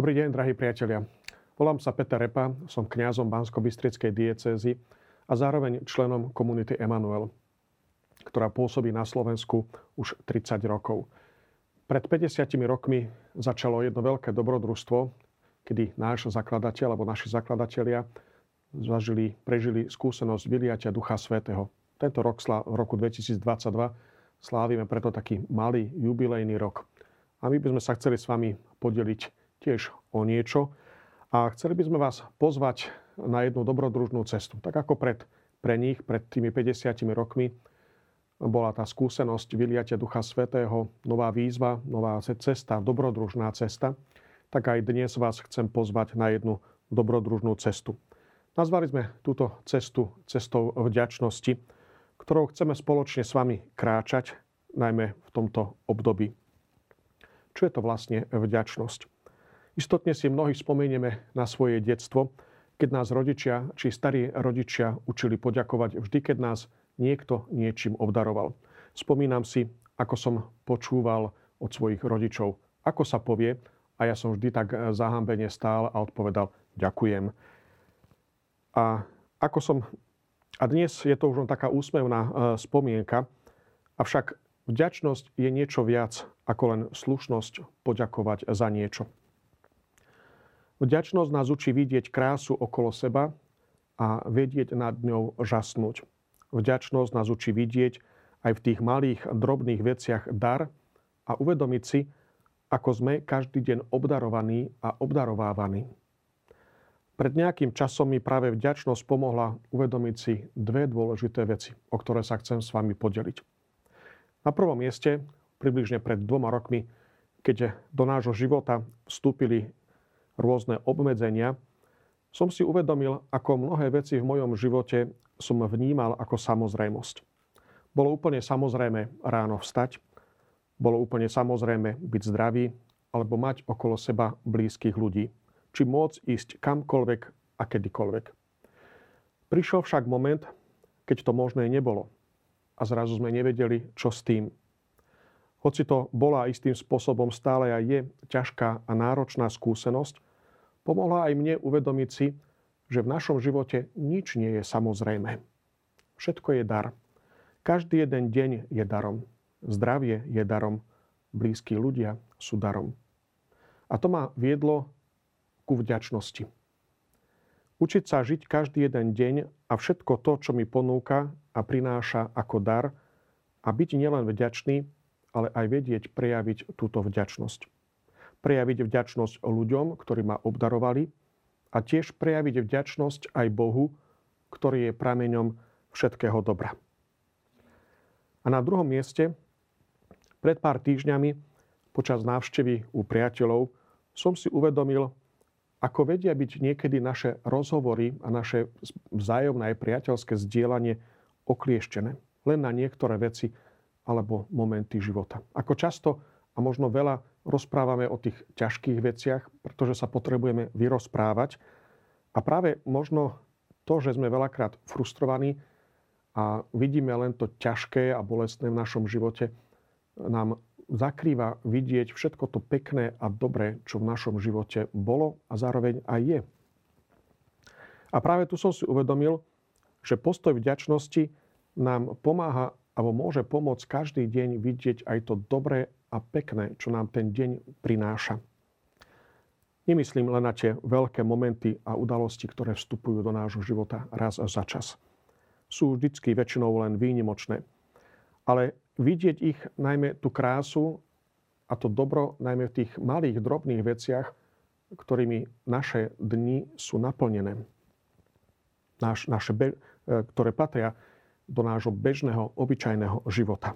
Dobrý deň, drahí priatelia. Volám sa Peter Repa, som kňazom Bansko-Bystrickej diecézy a zároveň členom komunity Emanuel, ktorá pôsobí na Slovensku už 30 rokov. Pred 50 rokmi začalo jedno veľké dobrodružstvo, kedy náš zakladateľ alebo naši zakladatelia zažili, prežili skúsenosť vyliatia Ducha Svetého. Tento rok, v roku 2022, slávime preto taký malý jubilejný rok. A my by sme sa chceli s vami podeliť tiež o niečo, a chceli by sme vás pozvať na jednu dobrodružnú cestu. Tak ako pred, pre nich, pred tými 50 rokmi, bola tá skúsenosť vyliatia Ducha Svetého, nová výzva, nová cesta, dobrodružná cesta, tak aj dnes vás chcem pozvať na jednu dobrodružnú cestu. Nazvali sme túto cestu cestou vďačnosti, ktorou chceme spoločne s vami kráčať, najmä v tomto období. Čo je to vlastne vďačnosť? Istotne si mnohí spomenieme na svoje detstvo, keď nás rodičia či starí rodičia učili poďakovať vždy, keď nás niekto niečím obdaroval. Spomínam si, ako som počúval od svojich rodičov, ako sa povie, a ja som vždy tak zahambene stál a odpovedal ďakujem. A ako som a dnes je to už len taká úsmevná e, spomienka, avšak vďačnosť je niečo viac ako len slušnosť poďakovať za niečo. Vďačnosť nás učí vidieť krásu okolo seba a vedieť nad ňou žasnúť. Vďačnosť nás učí vidieť aj v tých malých, drobných veciach dar a uvedomiť si, ako sme každý deň obdarovaní a obdarovávaní. Pred nejakým časom mi práve vďačnosť pomohla uvedomiť si dve dôležité veci, o ktoré sa chcem s vami podeliť. Na prvom mieste, približne pred dvoma rokmi, keď do nášho života vstúpili rôzne obmedzenia, som si uvedomil, ako mnohé veci v mojom živote som vnímal ako samozrejmosť. Bolo úplne samozrejme ráno vstať, bolo úplne samozrejme byť zdravý alebo mať okolo seba blízkych ľudí, či môcť ísť kamkoľvek a kedykoľvek. Prišiel však moment, keď to možné nebolo a zrazu sme nevedeli, čo s tým. Hoci to bola istým spôsobom stále aj je ťažká a náročná skúsenosť, pomohla aj mne uvedomiť si, že v našom živote nič nie je samozrejme. Všetko je dar. Každý jeden deň je darom. Zdravie je darom. Blízki ľudia sú darom. A to ma viedlo ku vďačnosti. Učiť sa žiť každý jeden deň a všetko to, čo mi ponúka a prináša ako dar a byť nielen vďačný, ale aj vedieť prejaviť túto vďačnosť prejaviť vďačnosť ľuďom, ktorí ma obdarovali a tiež prejaviť vďačnosť aj Bohu, ktorý je prameňom všetkého dobra. A na druhom mieste, pred pár týždňami, počas návštevy u priateľov, som si uvedomil, ako vedia byť niekedy naše rozhovory a naše vzájomné priateľské zdieľanie oklieštené len na niektoré veci alebo momenty života. Ako často možno veľa rozprávame o tých ťažkých veciach, pretože sa potrebujeme vyrozprávať. A práve možno to, že sme veľakrát frustrovaní a vidíme len to ťažké a bolestné v našom živote, nám zakrýva vidieť všetko to pekné a dobré, čo v našom živote bolo a zároveň aj je. A práve tu som si uvedomil, že postoj vďačnosti nám pomáha alebo môže pomôcť každý deň vidieť aj to dobré a pekné, čo nám ten deň prináša. Nemyslím len na tie veľké momenty a udalosti, ktoré vstupujú do nášho života raz za čas. Sú vždycky väčšinou len výnimočné. Ale vidieť ich najmä tú krásu a to dobro najmä v tých malých, drobných veciach, ktorými naše dni sú naplnené. Naš, naše, e, ktoré patria do nášho bežného, obyčajného života.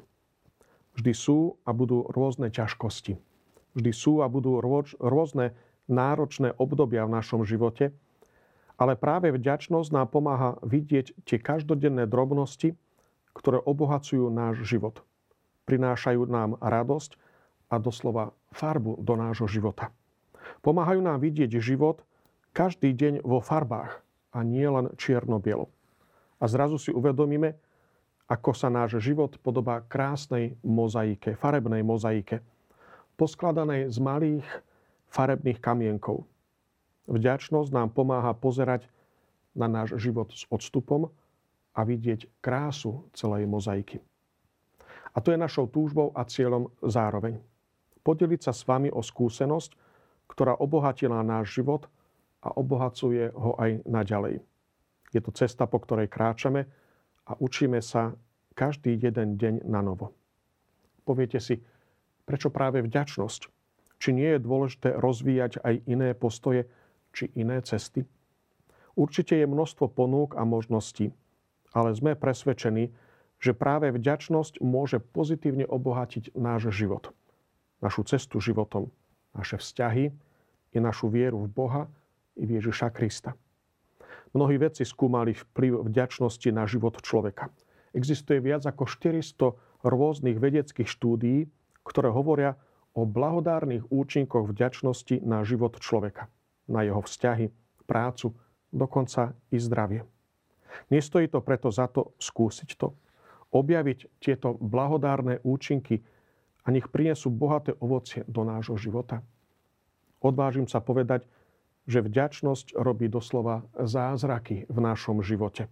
Vždy sú a budú rôzne ťažkosti. Vždy sú a budú rôzne náročné obdobia v našom živote, ale práve vďačnosť nám pomáha vidieť tie každodenné drobnosti, ktoré obohacujú náš život. Prinášajú nám radosť a doslova farbu do nášho života. Pomáhajú nám vidieť život každý deň vo farbách a nie len čierno-bielo. A zrazu si uvedomíme, ako sa náš život podobá krásnej mozaike, farebnej mozaike, poskladanej z malých farebných kamienkov. Vďačnosť nám pomáha pozerať na náš život s odstupom a vidieť krásu celej mozaiky. A to je našou túžbou a cieľom zároveň. Podeliť sa s vami o skúsenosť, ktorá obohatila náš život a obohacuje ho aj naďalej. Je to cesta, po ktorej kráčame a učíme sa každý jeden deň na novo. Poviete si, prečo práve vďačnosť? Či nie je dôležité rozvíjať aj iné postoje či iné cesty? Určite je množstvo ponúk a možností, ale sme presvedčení, že práve vďačnosť môže pozitívne obohatiť náš život, našu cestu životom, naše vzťahy i našu vieru v Boha i v Ježiša Krista. Mnohí vedci skúmali vplyv vďačnosti na život človeka. Existuje viac ako 400 rôznych vedeckých štúdií, ktoré hovoria o blahodárnych účinkoch vďačnosti na život človeka, na jeho vzťahy, prácu, dokonca i zdravie. Nestojí to preto za to skúsiť to, objaviť tieto blahodárne účinky a nech prinesú bohaté ovocie do nášho života. Odvážim sa povedať, že vďačnosť robí doslova zázraky v našom živote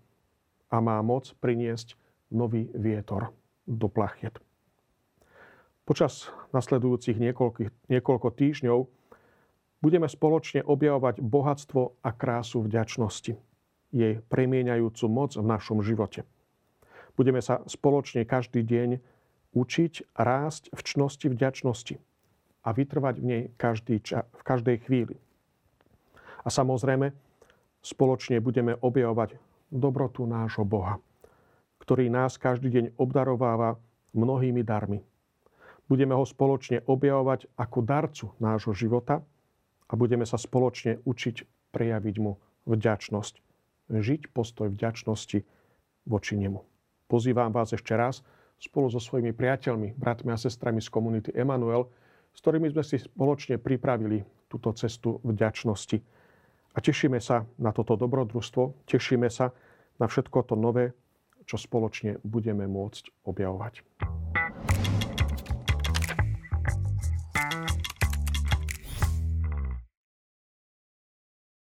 a má moc priniesť nový vietor do plachiet. Počas nasledujúcich niekoľko týždňov budeme spoločne objavovať bohatstvo a krásu vďačnosti, jej premieňajúcu moc v našom živote. Budeme sa spoločne každý deň učiť rásť v čnosti vďačnosti a vytrvať v nej každý ča- v každej chvíli. A samozrejme, spoločne budeme objavovať dobrotu nášho Boha, ktorý nás každý deň obdarováva mnohými darmi. Budeme ho spoločne objavovať ako darcu nášho života a budeme sa spoločne učiť prejaviť mu vďačnosť. Žiť postoj vďačnosti voči nemu pozývam vás ešte raz spolu so svojimi priateľmi, bratmi a sestrami z komunity Emanuel, s ktorými sme si spoločne pripravili túto cestu vďačnosti. A tešíme sa na toto dobrodružstvo, tešíme sa na všetko to nové, čo spoločne budeme môcť objavovať.